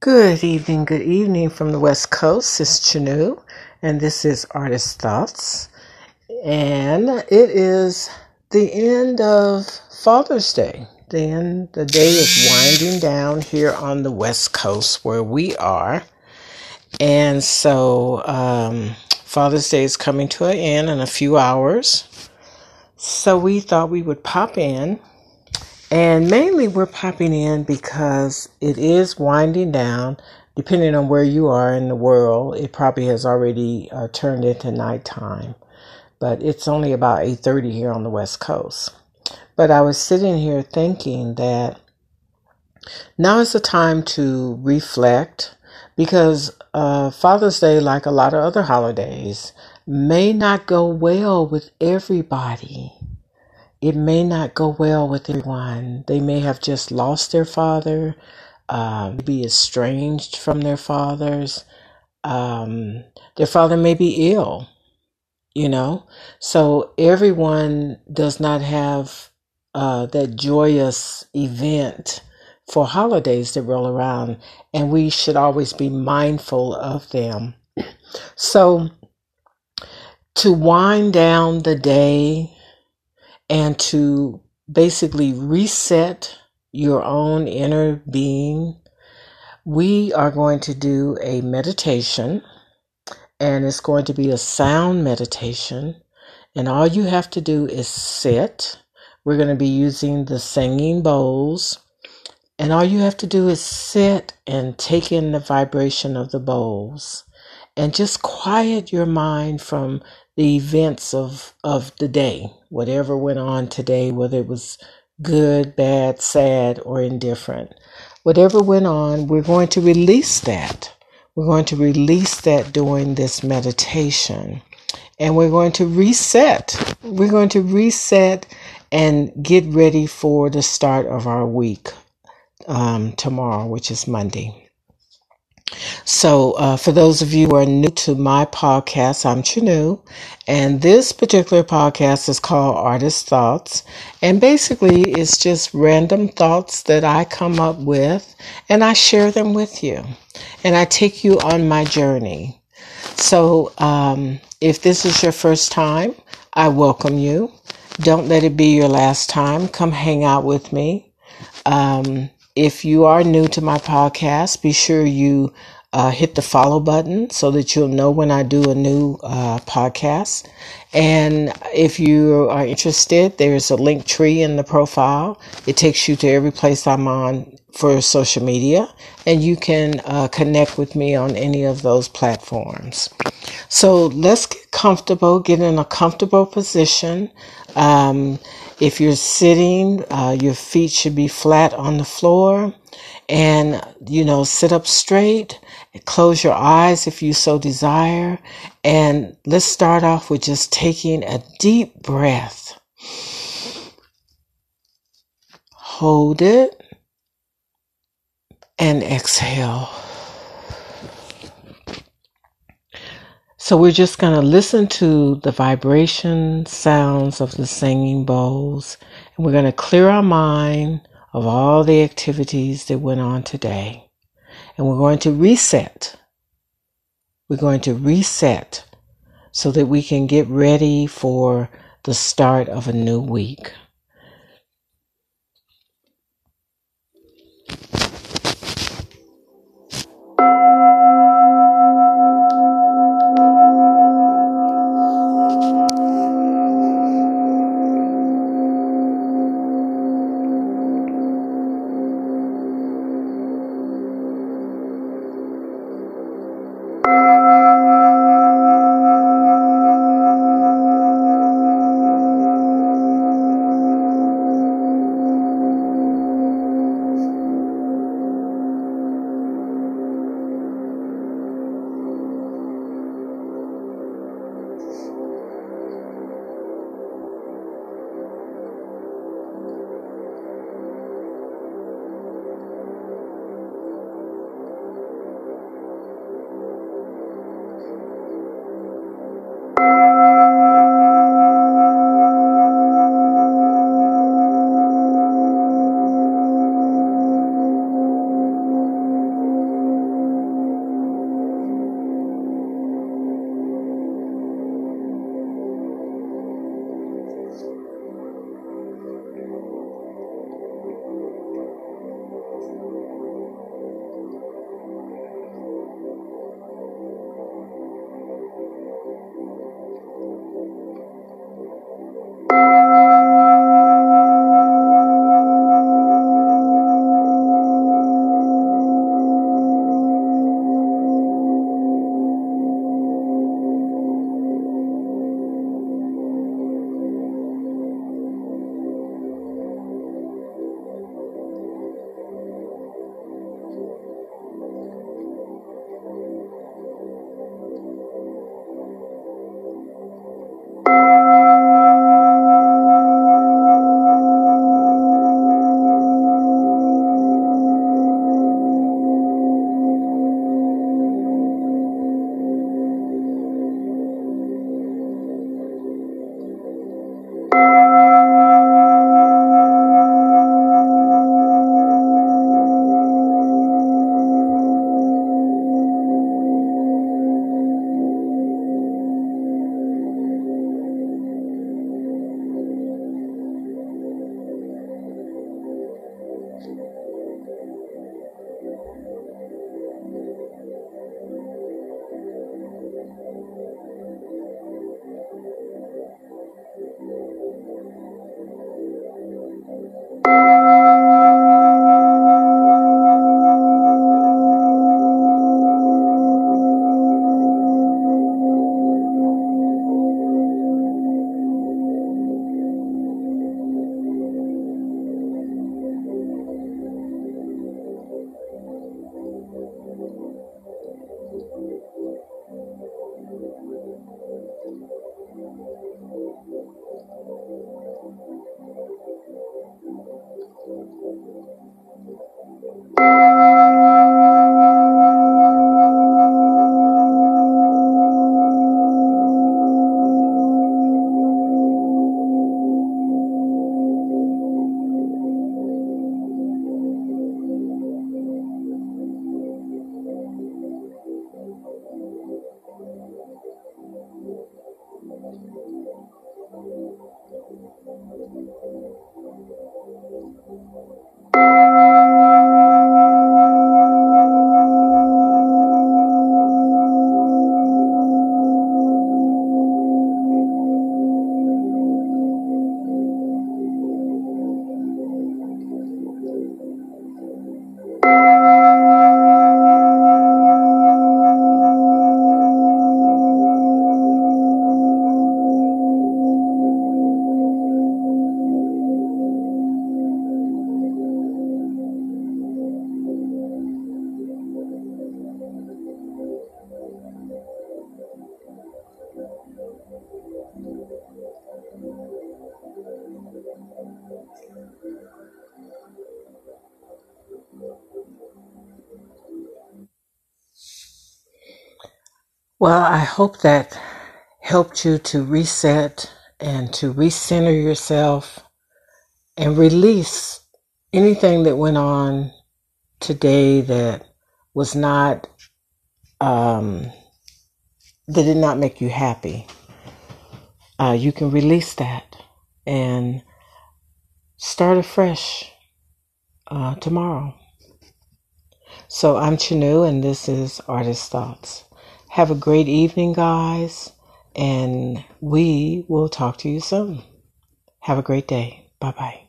Good evening, good evening from the West Coast. It's Chanu, and this is Artist Thoughts. And it is the end of Father's Day. Then the day is winding down here on the West Coast where we are. And so um, Father's Day is coming to an end in a few hours. So we thought we would pop in and mainly we're popping in because it is winding down. Depending on where you are in the world, it probably has already uh, turned into nighttime. But it's only about 8:30 here on the West Coast. But I was sitting here thinking that now is the time to reflect because uh, Father's Day, like a lot of other holidays, may not go well with everybody it may not go well with everyone. They may have just lost their father, uh, be estranged from their fathers. Um, their father may be ill, you know. So everyone does not have uh, that joyous event for holidays that roll around, and we should always be mindful of them. So to wind down the day and to basically reset your own inner being, we are going to do a meditation, and it's going to be a sound meditation. And all you have to do is sit. We're going to be using the singing bowls. And all you have to do is sit and take in the vibration of the bowls and just quiet your mind from the events of, of the day, whatever went on today, whether it was good, bad, sad, or indifferent. Whatever went on, we're going to release that. We're going to release that during this meditation. And we're going to reset. We're going to reset and get ready for the start of our week um, tomorrow, which is Monday. So, uh, for those of you who are new to my podcast, I'm Chanu, and this particular podcast is called Artist Thoughts. And basically, it's just random thoughts that I come up with, and I share them with you, and I take you on my journey. So, um, if this is your first time, I welcome you. Don't let it be your last time. Come hang out with me. Um, if you are new to my podcast, be sure you uh, hit the follow button so that you'll know when I do a new uh, podcast. And if you are interested, there's a Linktree in the profile. It takes you to every place I'm on for social media, and you can uh, connect with me on any of those platforms. So let's get comfortable, get in a comfortable position. Um, if you're sitting, uh, your feet should be flat on the floor and, you know, sit up straight. Close your eyes if you so desire. And let's start off with just taking a deep breath. Hold it and exhale. So we're just going to listen to the vibration sounds of the singing bowls, and we're going to clear our mind of all the activities that went on today. And we're going to reset. We're going to reset so that we can get ready for the start of a new week. you Well, I hope that helped you to reset and to recenter yourself and release anything that went on today that was not um, that did not make you happy. Uh, you can release that and start afresh uh, tomorrow. So I'm Chanu, and this is Artist Thoughts. Have a great evening, guys, and we will talk to you soon. Have a great day. Bye bye.